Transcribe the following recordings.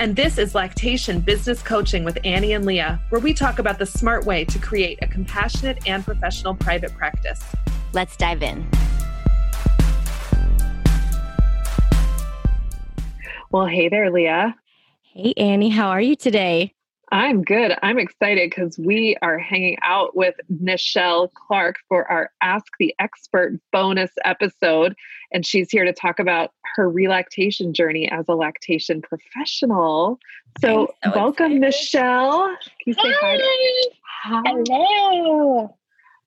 And this is Lactation Business Coaching with Annie and Leah, where we talk about the smart way to create a compassionate and professional private practice. Let's dive in. Well, hey there, Leah. Hey, Annie. How are you today? I'm good. I'm excited because we are hanging out with Nichelle Clark for our Ask the Expert bonus episode. And she's here to talk about her relactation journey as a lactation professional. So, so welcome, excited. Nichelle. Can you say hi? hi? Hello.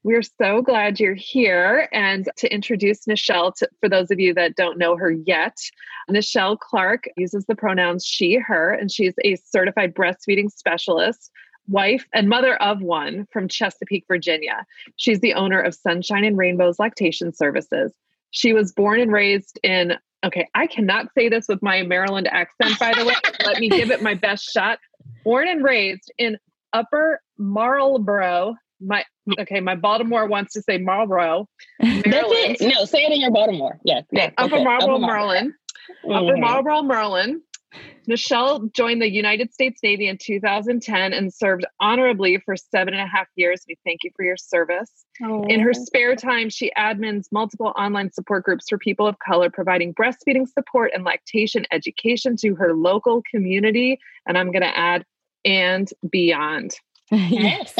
We're so glad you're here. And to introduce Nichelle, to, for those of you that don't know her yet, Nichelle Clark uses the pronouns she, her, and she's a certified breastfeeding specialist, wife, and mother of one from Chesapeake, Virginia. She's the owner of Sunshine and Rainbows Lactation Services. She was born and raised in, okay, I cannot say this with my Maryland accent, by the way. Let me give it my best shot. Born and raised in Upper Marlboro, my okay, my Baltimore wants to say Marlboro. Maryland. That's it. No, say it in your Baltimore. Yeah. yeah Upper Marlboro, Maryland. Mm-hmm. Upper Marlboro, Merlin. Nichelle joined the United States Navy in 2010 and served honorably for seven and a half years. We thank you for your service. Oh. In her spare time, she admins multiple online support groups for people of color, providing breastfeeding support and lactation education to her local community. And I'm going to add, and beyond. Yes.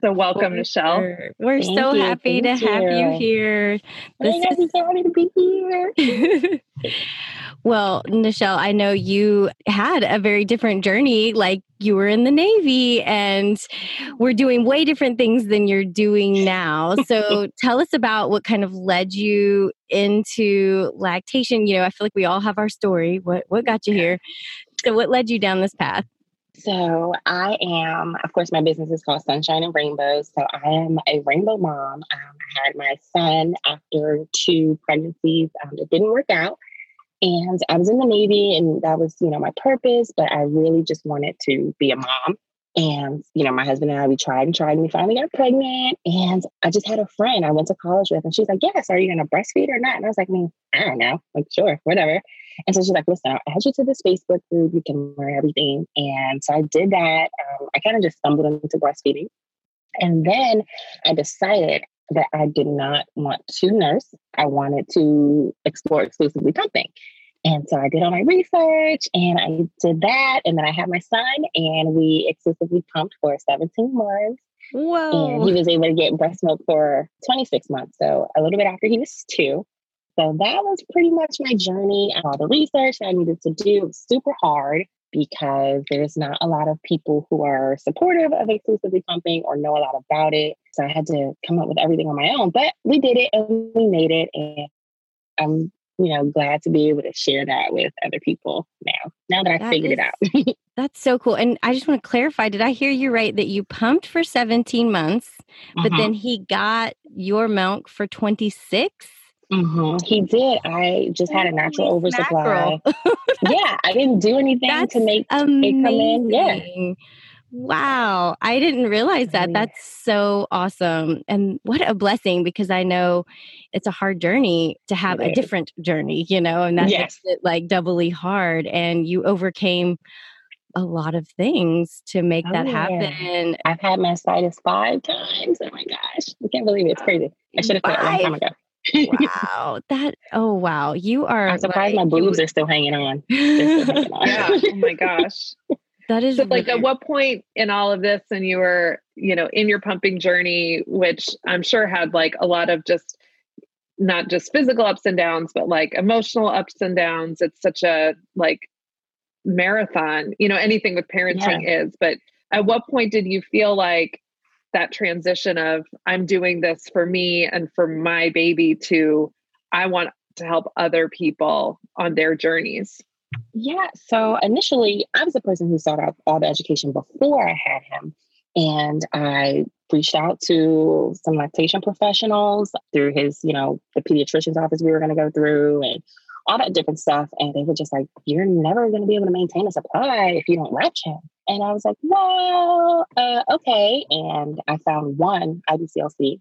so welcome, Nichelle. We're Thank so you. happy to you. have you here. Oh this is so happy to be here. well, Nichelle, I know you had a very different journey. Like you were in the Navy and we're doing way different things than you're doing now. So tell us about what kind of led you into lactation. You know, I feel like we all have our story. What what got you here? So what led you down this path? So I am, of course, my business is called Sunshine and Rainbows. So I am a rainbow mom. Um, I had my son after two pregnancies um, didn't work out. And I was in the Navy and that was, you know, my purpose, but I really just wanted to be a mom. And, you know, my husband and I, we tried and tried and we finally got pregnant. And I just had a friend I went to college with and she's like, Yes, are you going to breastfeed or not? And I was like, I, mean, I don't know. Like, sure, whatever. And so she's like, listen, I'll add you to this Facebook group. You can learn everything. And so I did that. Um, I kind of just stumbled into breastfeeding. And then I decided that I did not want to nurse. I wanted to explore exclusively pumping. And so I did all my research and I did that. And then I had my son and we exclusively pumped for 17 months. Whoa. And he was able to get breast milk for 26 months. So a little bit after he was two. So that was pretty much my journey. All the research I needed to do was super hard because there's not a lot of people who are supportive of exclusively pumping or know a lot about it. So I had to come up with everything on my own, but we did it and we made it. And I'm, you know, glad to be able to share that with other people now, now that I figured is, it out. that's so cool. And I just want to clarify, did I hear you right that you pumped for 17 months, but uh-huh. then he got your milk for 26? Mm-hmm. He did. I just had a natural oversupply. yeah, I didn't do anything That's to make amazing. it come in. Yeah. Wow, I didn't realize that. That's so awesome. And what a blessing because I know it's a hard journey to have a different journey, you know, and that yes. makes it like doubly hard. And you overcame a lot of things to make oh, that happen. Yeah. I've had my mastitis five times. Oh my gosh. I can't believe it. It's crazy. I should have quit a long time ago wow. That oh wow. You are I'm surprised like, my boobs are still hanging on. Still hanging on. yeah. Oh my gosh. That is so like at what point in all of this and you were, you know, in your pumping journey, which I'm sure had like a lot of just not just physical ups and downs, but like emotional ups and downs. It's such a like marathon, you know, anything with parenting yeah. is. But at what point did you feel like that transition of I'm doing this for me and for my baby to I want to help other people on their journeys? Yeah. So initially, I was the person who sought out all the education before I had him. And I reached out to some lactation professionals through his, you know, the pediatrician's office we were going to go through and all that different stuff. And they were just like, you're never going to be able to maintain a supply if you don't latch him. And I was like, well, uh, okay. And I found one IBCLC.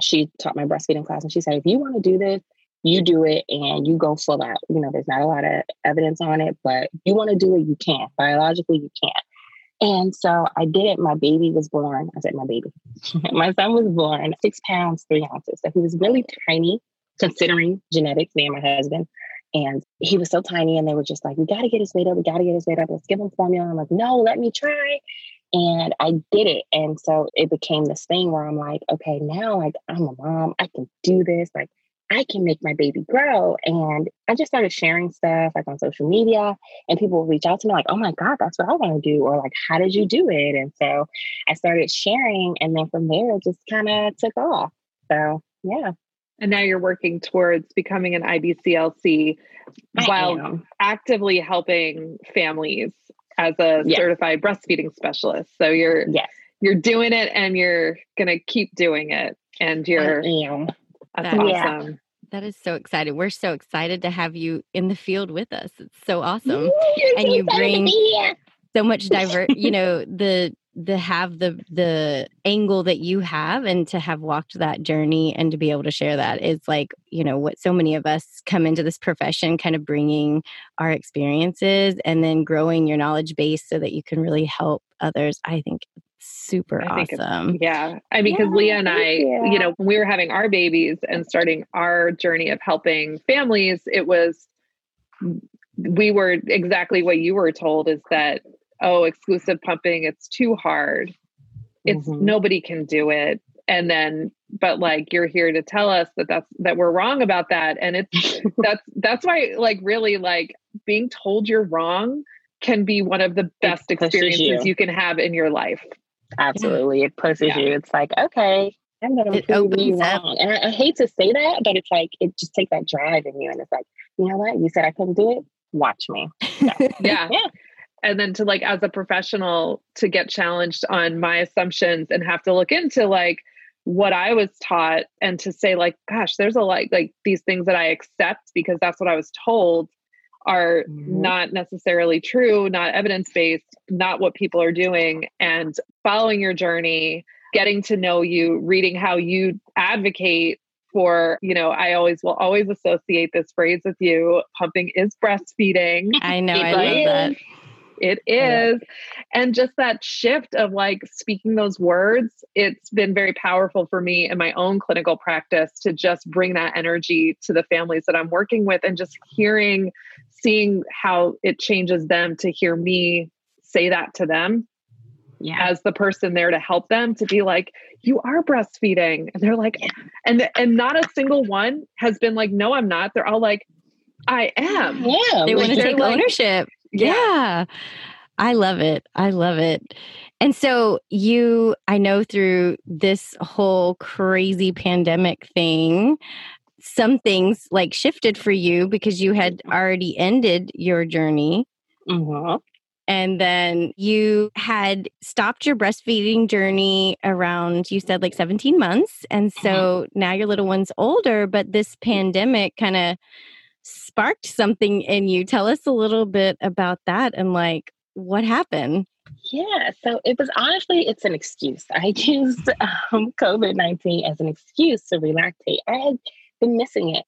She taught my breastfeeding class and she said, if you want to do this, you do it and you go full out. You know, there's not a lot of evidence on it, but you want to do it, you can. Biologically, you can. And so I did it. My baby was born. I said, my baby. my son was born six pounds, three ounces. So he was really tiny, considering genetics, me and my husband. And he was so tiny, and they were just like, we got to get his weight up. We got to get his weight up. Let's give him formula. I'm like, no, let me try. And I did it. And so it became this thing where I'm like, okay, now like I'm a mom. I can do this. Like I can make my baby grow. And I just started sharing stuff like on social media, and people would reach out to me like, oh my God, that's what I want to do. Or like, how did you do it? And so I started sharing. And then from there, it just kind of took off. So, yeah. And now you're working towards becoming an IBCLC I while am. actively helping families as a yes. certified breastfeeding specialist. So you're yes. you're doing it and you're gonna keep doing it. And you're that's that, awesome. Yeah. That is so exciting. We're so excited to have you in the field with us. It's so awesome. Ooh, and so you bring so much divert, you know, the the have the the angle that you have and to have walked that journey and to be able to share that is like you know what so many of us come into this profession kind of bringing our experiences and then growing your knowledge base so that you can really help others i think super I awesome. Yeah. I mean, because yeah, Leah and I, you. you know, when we were having our babies and starting our journey of helping families, it was, we were exactly what you were told is that, oh, exclusive pumping, it's too hard. It's mm-hmm. nobody can do it. And then, but like you're here to tell us that that's that we're wrong about that. And it's that's that's why like really like being told you're wrong can be one of the best experiences you. you. can have in your life. Absolutely. It pushes yeah. you. It's like, okay, I'm going to prove you wrong. And I, I, hate to say that, but it's like, it just takes that drive in you. And it's like, you know what? You said I couldn't do it. Watch me. yeah. yeah. And then to like, as a professional, to get challenged on my assumptions and have to look into like what I was taught and to say, like, gosh, there's a like, like these things that I accept because that's what I was told are mm-hmm. not necessarily true, not evidence based, not what people are doing. And following your journey, getting to know you, reading how you advocate for, you know, I always will always associate this phrase with you pumping is breastfeeding. I know, I love that. It is. And just that shift of like speaking those words, it's been very powerful for me in my own clinical practice to just bring that energy to the families that I'm working with and just hearing, seeing how it changes them to hear me say that to them. Yeah. As the person there to help them to be like, you are breastfeeding. And they're like, and and not a single one has been like, no, I'm not. They're all like, I am. Yeah. They want to take like, ownership. Yeah. yeah. I love it. I love it. And so you, I know through this whole crazy pandemic thing, some things like shifted for you because you had already ended your journey. Mm-hmm. And then you had stopped your breastfeeding journey around, you said like 17 months. And so mm-hmm. now your little one's older, but this pandemic kind of sparked something in you. Tell us a little bit about that and like what happened. Yeah, so it was honestly, it's an excuse. I used um, COVID 19 as an excuse to relactate. I had been missing it.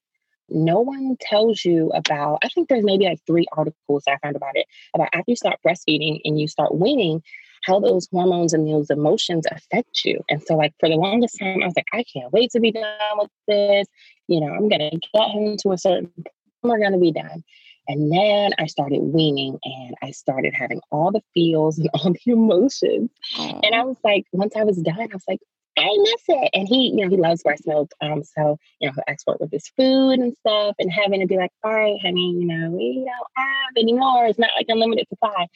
No one tells you about, I think there's maybe like three articles I found about it, about after you start breastfeeding and you start weaning, how those hormones and those emotions affect you. And so, like, for the longest time, I was like, I can't wait to be done with this. You know, I'm going to get him to a certain point, we're going to be done. And then I started weaning and I started having all the feels and all the emotions. And I was like, once I was done, I was like, I miss it. And he, you know, he loves breast milk. Um, so, you know, he'll export with his food and stuff and having to be like, all right, honey, you know, we don't have anymore. It's not like unlimited supply.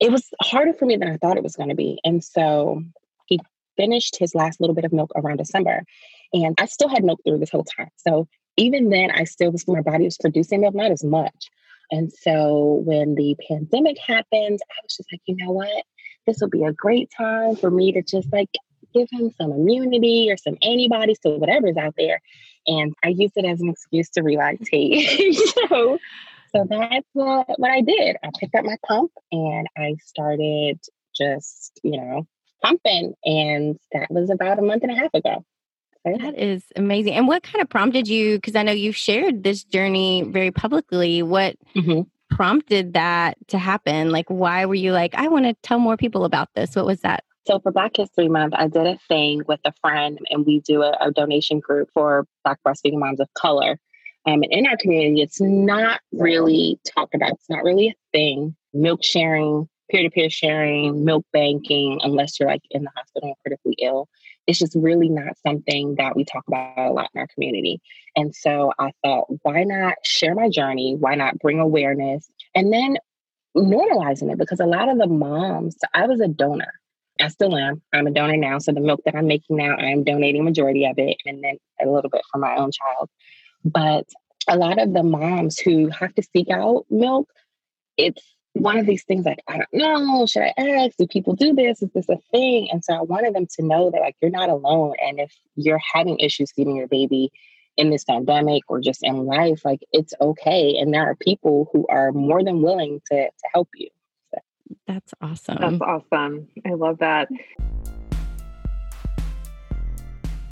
It was harder for me than I thought it was going to be. And so he finished his last little bit of milk around December. And I still had milk through this whole time. So even then, I still was, my body was producing milk, not as much. And so when the pandemic happened, I was just like, you know what? This will be a great time for me to just like give him some immunity or some antibodies to whatever's out there. And I used it as an excuse to relactate. so, so that's what, what I did. I picked up my pump and I started just, you know, pumping. And that was about a month and a half ago. That is amazing. And what kind of prompted you? Because I know you've shared this journey very publicly. What mm-hmm. prompted that to happen? Like, why were you like, I want to tell more people about this? What was that? So for Black History Month, I did a thing with a friend, and we do a, a donation group for Black breastfeeding moms of color. Um, and in our community, it's not really talked about. It's not really a thing. Milk sharing, peer to peer sharing, milk banking, unless you're like in the hospital and critically ill, it's just really not something that we talk about a lot in our community. And so I thought, why not share my journey? Why not bring awareness? And then normalizing it because a lot of the moms, I was a donor I still am. I'm a donor now. So the milk that I'm making now, I'm donating majority of it and then a little bit for my own child. But a lot of the moms who have to seek out milk, it's one of these things like, I don't know, should I ask? Do people do this? Is this a thing? And so I wanted them to know that like you're not alone. And if you're having issues feeding your baby in this pandemic or just in life, like it's okay. And there are people who are more than willing to to help you. That's awesome. That's awesome. I love that.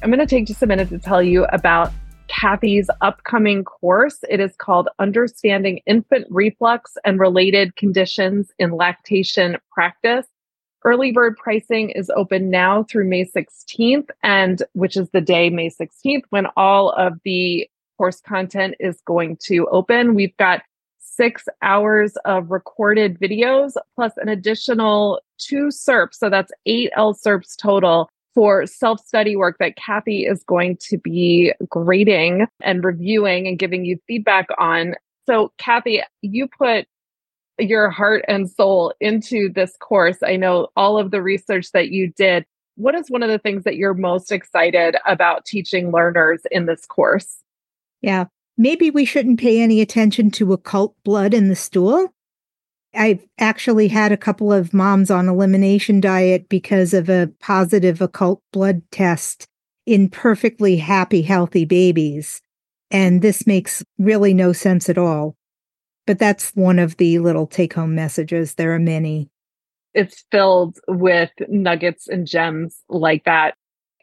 I'm going to take just a minute to tell you about Kathy's upcoming course. It is called Understanding Infant Reflux and Related Conditions in Lactation Practice. Early bird pricing is open now through May 16th, and which is the day, May 16th, when all of the course content is going to open. We've got six hours of recorded videos plus an additional two CERPs. So that's eight LCERPs total for self study work that Kathy is going to be grading and reviewing and giving you feedback on. So, Kathy, you put your heart and soul into this course. I know all of the research that you did. What is one of the things that you're most excited about teaching learners in this course? Yeah, maybe we shouldn't pay any attention to occult blood in the stool. I've actually had a couple of moms on elimination diet because of a positive occult blood test in perfectly happy, healthy babies. And this makes really no sense at all. But that's one of the little take home messages. There are many. It's filled with nuggets and gems like that.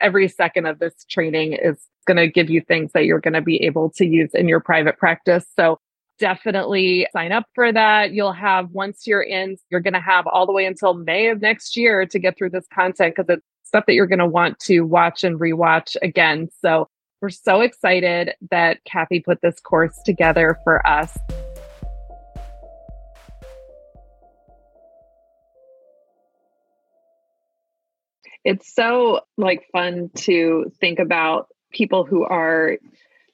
Every second of this training is going to give you things that you're going to be able to use in your private practice. So definitely sign up for that. You'll have, once you're in, you're going to have all the way until May of next year to get through this content because it's stuff that you're going to want to watch and rewatch again. So we're so excited that Kathy put this course together for us. It's so like fun to think about people who are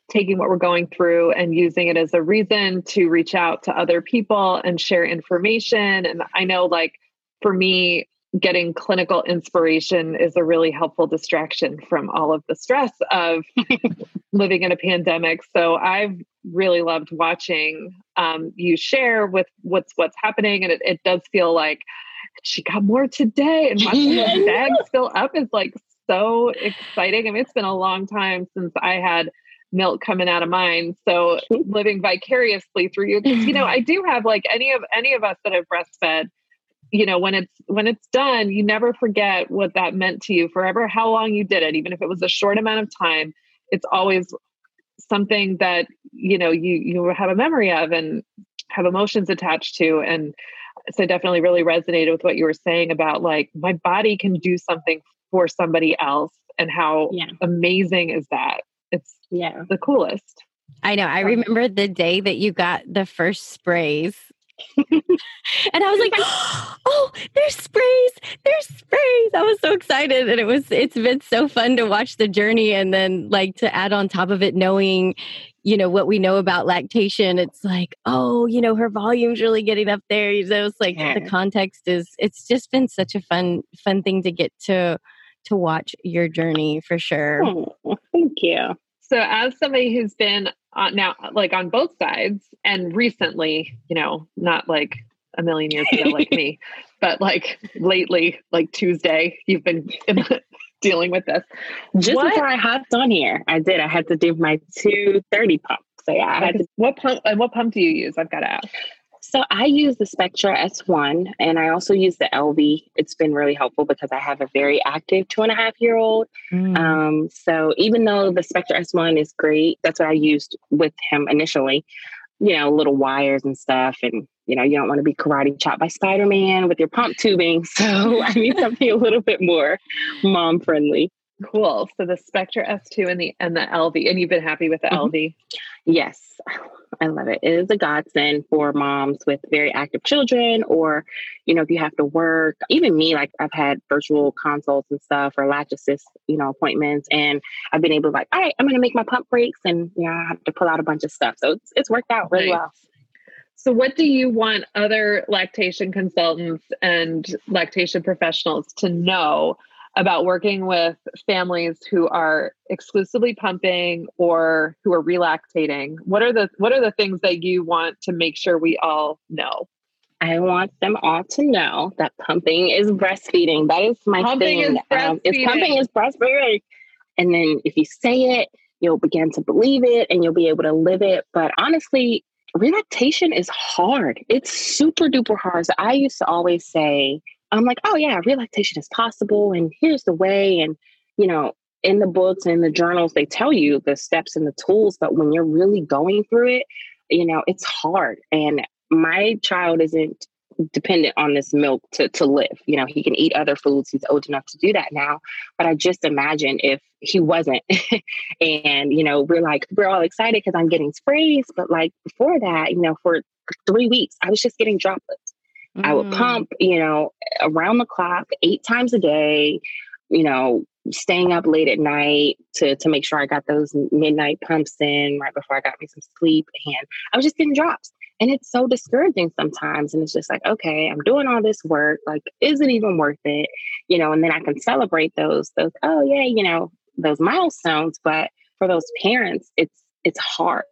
taking what we're going through and using it as a reason to reach out to other people and share information. And I know, like, for me, getting clinical inspiration is a really helpful distraction from all of the stress of living in a pandemic. So I've really loved watching um, you share with what's what's happening, and it, it does feel like she got more today, and watching those bags fill up is like so exciting. I mean, it's been a long time since I had milk coming out of mine. So living vicariously through you, because you know, I do have like any of any of us that have breastfed. You know, when it's when it's done, you never forget what that meant to you forever. How long you did it, even if it was a short amount of time, it's always something that you know you you have a memory of and have emotions attached to and so definitely really resonated with what you were saying about like my body can do something for somebody else and how yeah. amazing is that it's yeah the coolest i know i remember the day that you got the first sprays and I was like, oh, there's sprays, there's sprays. I was so excited. And it was, it's been so fun to watch the journey and then like to add on top of it, knowing, you know, what we know about lactation. It's like, oh, you know, her volume's really getting up there. You know, it's like yeah. the context is, it's just been such a fun, fun thing to get to, to watch your journey for sure. Oh, thank you. So, as somebody who's been uh, now like on both sides and recently you know not like a million years ago like me but like lately like tuesday you've been dealing with this just what? before i hopped on here i did i had to do my 230 pump so yeah i had to what pump and what pump do you use i've got to ask so I use the Spectra S1 and I also use the Elvie. It's been really helpful because I have a very active two and a half year old. Mm. Um, so even though the Spectra S1 is great, that's what I used with him initially, you know, little wires and stuff. And, you know, you don't want to be karate chopped by Spider Man with your pump tubing. So I need something a little bit more mom friendly. Cool. So the Spectra S2 and the and the LV, and you've been happy with the mm-hmm. Elvie? Yes, I love it. It is a godsend for moms with very active children, or you know, if you have to work. Even me, like I've had virtual consults and stuff, or latch assist, you know, appointments, and I've been able to like, all right, I'm going to make my pump breaks, and you know, I have to pull out a bunch of stuff. So it's it's worked out really nice. well. So, what do you want other lactation consultants and lactation professionals to know about working with families who are exclusively pumping or who are relactating what are the what are the things that you want to make sure we all know I want them all to know that pumping is breastfeeding. That is my pumping thing. Is um, is pumping is breastfeeding. And then if you say it, you'll begin to believe it and you'll be able to live it. But honestly, relactation is hard. It's super duper hard. So I used to always say, I'm like, oh yeah, relactation is possible, and here's the way. And you know, in the books and the journals, they tell you the steps and the tools, but when you're really going through it, you know, it's hard. And my child isn't dependent on this milk to, to live. You know, he can eat other foods. He's old enough to do that now. But I just imagine if he wasn't. and, you know, we're like, we're all excited because I'm getting sprays. But like before that, you know, for three weeks, I was just getting droplets. Mm. I would mm. pump, you know, around the clock, eight times a day, you know, staying up late at night to to make sure I got those midnight pumps in right before I got me some sleep. And I was just getting drops. And it's so discouraging sometimes. And it's just like, okay, I'm doing all this work. Like, is it even worth it? You know, and then I can celebrate those, those, oh yeah, you know, those milestones. But for those parents, it's it's hard.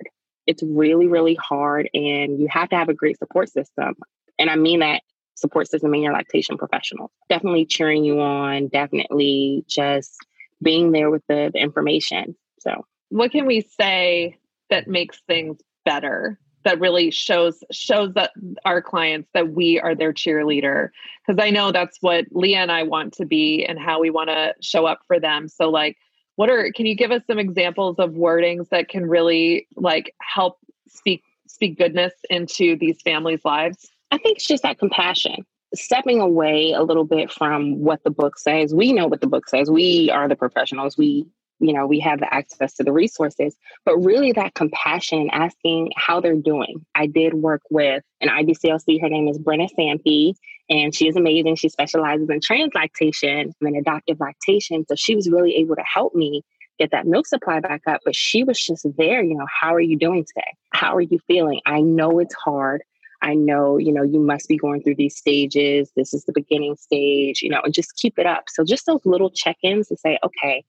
It's really, really hard. And you have to have a great support system. And I mean that support system and your lactation professional. Definitely cheering you on, definitely just being there with the, the information. So, what can we say that makes things better? That really shows shows that our clients that we are their cheerleader because I know that's what Leah and I want to be and how we want to show up for them. So like what are can you give us some examples of wordings that can really like help speak speak goodness into these families' lives? I think it's just that compassion, stepping away a little bit from what the book says. We know what the book says. We are the professionals. We, you know, we have the access to the resources, but really that compassion, asking how they're doing. I did work with an IBCLC. Her name is Brenna Sampe, and she is amazing. She specializes in trans lactation and adoptive lactation. So she was really able to help me get that milk supply back up. But she was just there, you know, how are you doing today? How are you feeling? I know it's hard. I know, you know, you must be going through these stages. This is the beginning stage, you know, and just keep it up. So just those little check-ins to say, okay,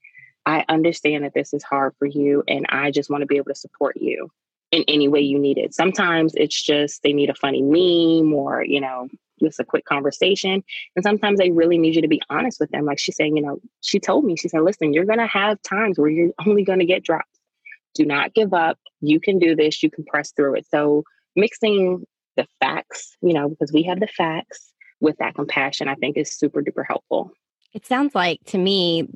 I understand that this is hard for you and I just want to be able to support you in any way you need it. Sometimes it's just they need a funny meme or, you know, just a quick conversation. And sometimes they really need you to be honest with them. Like she's saying, you know, she told me, she said, listen, you're going to have times where you're only going to get drops. Do not give up. You can do this. You can press through it. So mixing the facts, you know, because we have the facts with that compassion, I think is super duper helpful. It sounds like to me,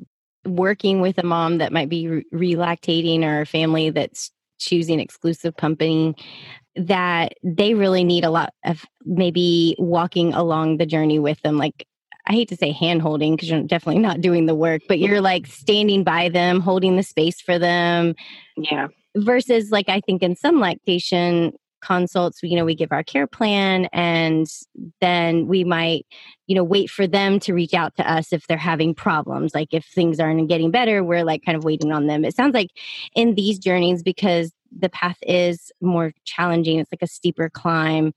working with a mom that might be re- relactating or a family that's choosing exclusive pumping, that they really need a lot of maybe walking along the journey with them. Like, I hate to say hand holding because you're definitely not doing the work, but you're like standing by them, holding the space for them. Yeah. Versus, like, I think in some lactation, consults, you know, we give our care plan and then we might, you know, wait for them to reach out to us if they're having problems. Like if things aren't getting better, we're like kind of waiting on them. It sounds like in these journeys, because the path is more challenging, it's like a steeper climb.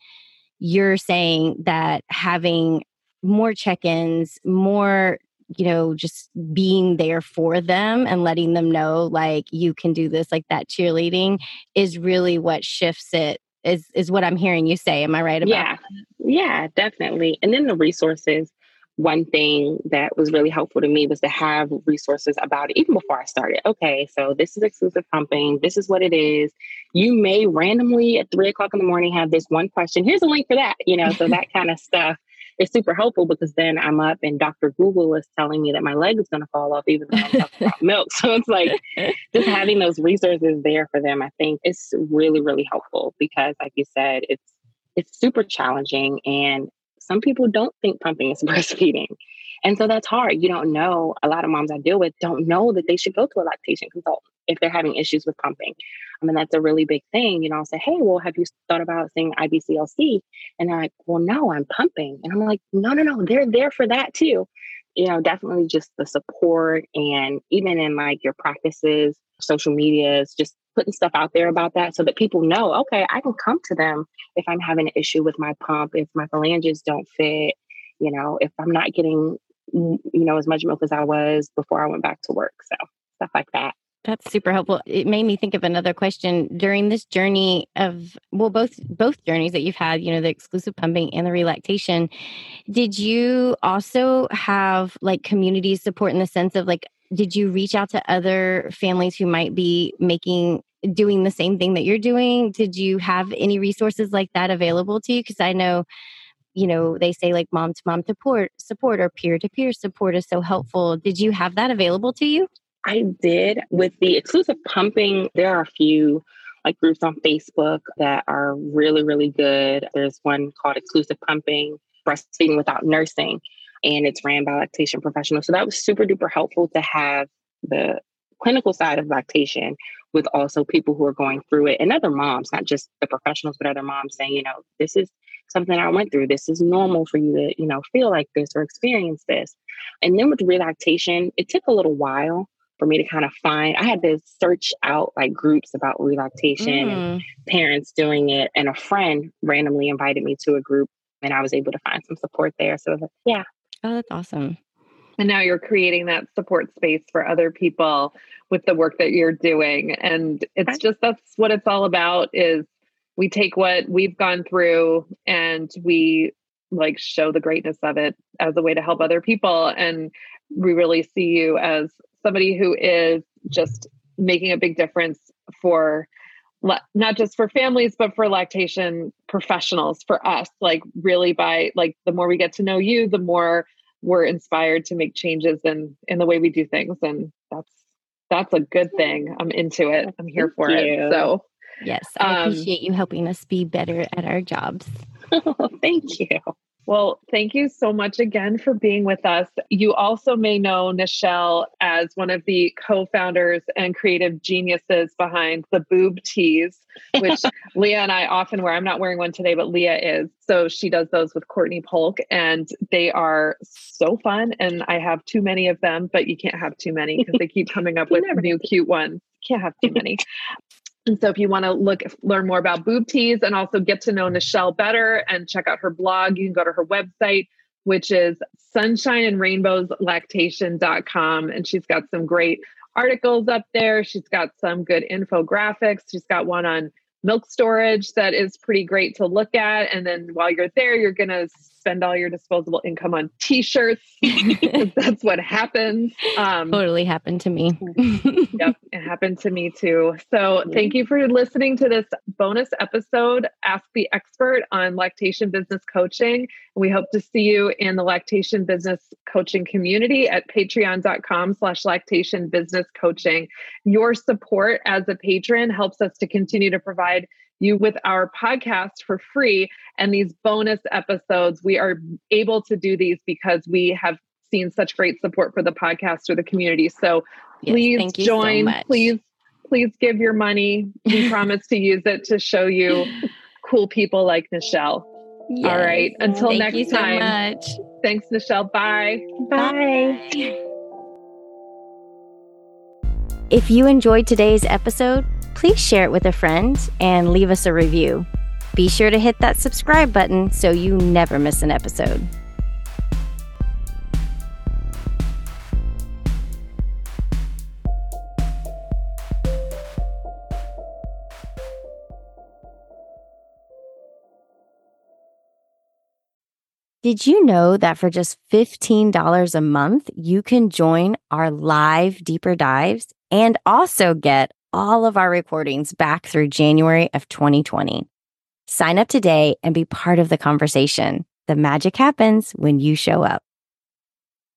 You're saying that having more check ins, more you know, just being there for them and letting them know like you can do this, like that cheerleading is really what shifts it is is what I'm hearing you say. Am I right about Yeah. Yeah, definitely. And then the resources. One thing that was really helpful to me was to have resources about it even before I started. Okay, so this is exclusive pumping. This is what it is. You may randomly at three o'clock in the morning have this one question. Here's a link for that, you know, so that kind of stuff it's super helpful because then I'm up and Dr. Google is telling me that my leg is going to fall off even though I'm talking about milk. So it's like just having those resources there for them, I think is really, really helpful because like you said, it's it's super challenging and some people don't think pumping is breastfeeding. And so that's hard. You don't know. A lot of moms I deal with don't know that they should go to a lactation consultant if they're having issues with pumping. Um, I mean, that's a really big thing. You know, I'll say, hey, well, have you thought about seeing IBCLC? And they're like, well, no, I'm pumping. And I'm like, no, no, no, they're there for that too. You know, definitely just the support and even in like your practices, social medias, just putting stuff out there about that so that people know, okay, I can come to them if I'm having an issue with my pump, if my flanges don't fit, you know, if I'm not getting, you know, as much milk as I was before I went back to work. So stuff like that. That's super helpful. It made me think of another question during this journey of well both both journeys that you've had, you know, the exclusive pumping and the relactation. Did you also have like community support in the sense of like did you reach out to other families who might be making doing the same thing that you're doing? Did you have any resources like that available to you because I know you know they say like mom to mom support support or peer to peer support is so helpful. Did you have that available to you? I did with the exclusive pumping. There are a few like groups on Facebook that are really, really good. There's one called Exclusive Pumping, Breastfeeding Without Nursing, and it's ran by lactation professionals. So that was super duper helpful to have the clinical side of lactation with also people who are going through it and other moms, not just the professionals, but other moms saying, you know, this is something I went through. This is normal for you to, you know, feel like this or experience this. And then with relactation, it took a little while for me to kind of find i had to search out like groups about relactation mm. and parents doing it and a friend randomly invited me to a group and i was able to find some support there so yeah. Oh that's awesome. And now you're creating that support space for other people with the work that you're doing and it's just that's what it's all about is we take what we've gone through and we like show the greatness of it as a way to help other people and we really see you as somebody who is just making a big difference for not just for families but for lactation professionals for us like really by like the more we get to know you the more we're inspired to make changes in in the way we do things. And that's that's a good thing. I'm into it. I'm here for Thank it so yes i um, appreciate you helping us be better at our jobs. Thank you well, thank you so much again for being with us. You also may know Nichelle as one of the co founders and creative geniuses behind the boob tees, which Leah and I often wear. I'm not wearing one today, but Leah is. So she does those with Courtney Polk, and they are so fun. And I have too many of them, but you can't have too many because they keep coming up with new cute ones. Can't have too many. And so if you want to look learn more about boob tees and also get to know Nichelle better and check out her blog, you can go to her website, which is sunshineandrainbowslactation.com. And she's got some great articles up there. She's got some good infographics. She's got one on milk storage that is pretty great to look at. And then while you're there, you're going to spend all your disposable income on t-shirts. that's what happens. Um, totally happened to me. yep, it happened to me too. So thank you for listening to this bonus episode, Ask the Expert on lactation business coaching. We hope to see you in the lactation business coaching community at patreon.com slash lactation business coaching. Your support as a patron helps us to continue to provide you with our podcast for free. And these bonus episodes, we are able to do these because we have seen such great support for the podcast or the community. So yes, please join. So please, please give your money. We promise to use it to show you cool people like Nichelle. Yes. All right. Until Thank next so time. Much. Thanks, Nichelle. Bye. Bye. Bye. If you enjoyed today's episode, please share it with a friend and leave us a review. Be sure to hit that subscribe button so you never miss an episode. Did you know that for just $15 a month, you can join our live deeper dives and also get all of our recordings back through January of 2020? Sign up today and be part of the conversation. The magic happens when you show up.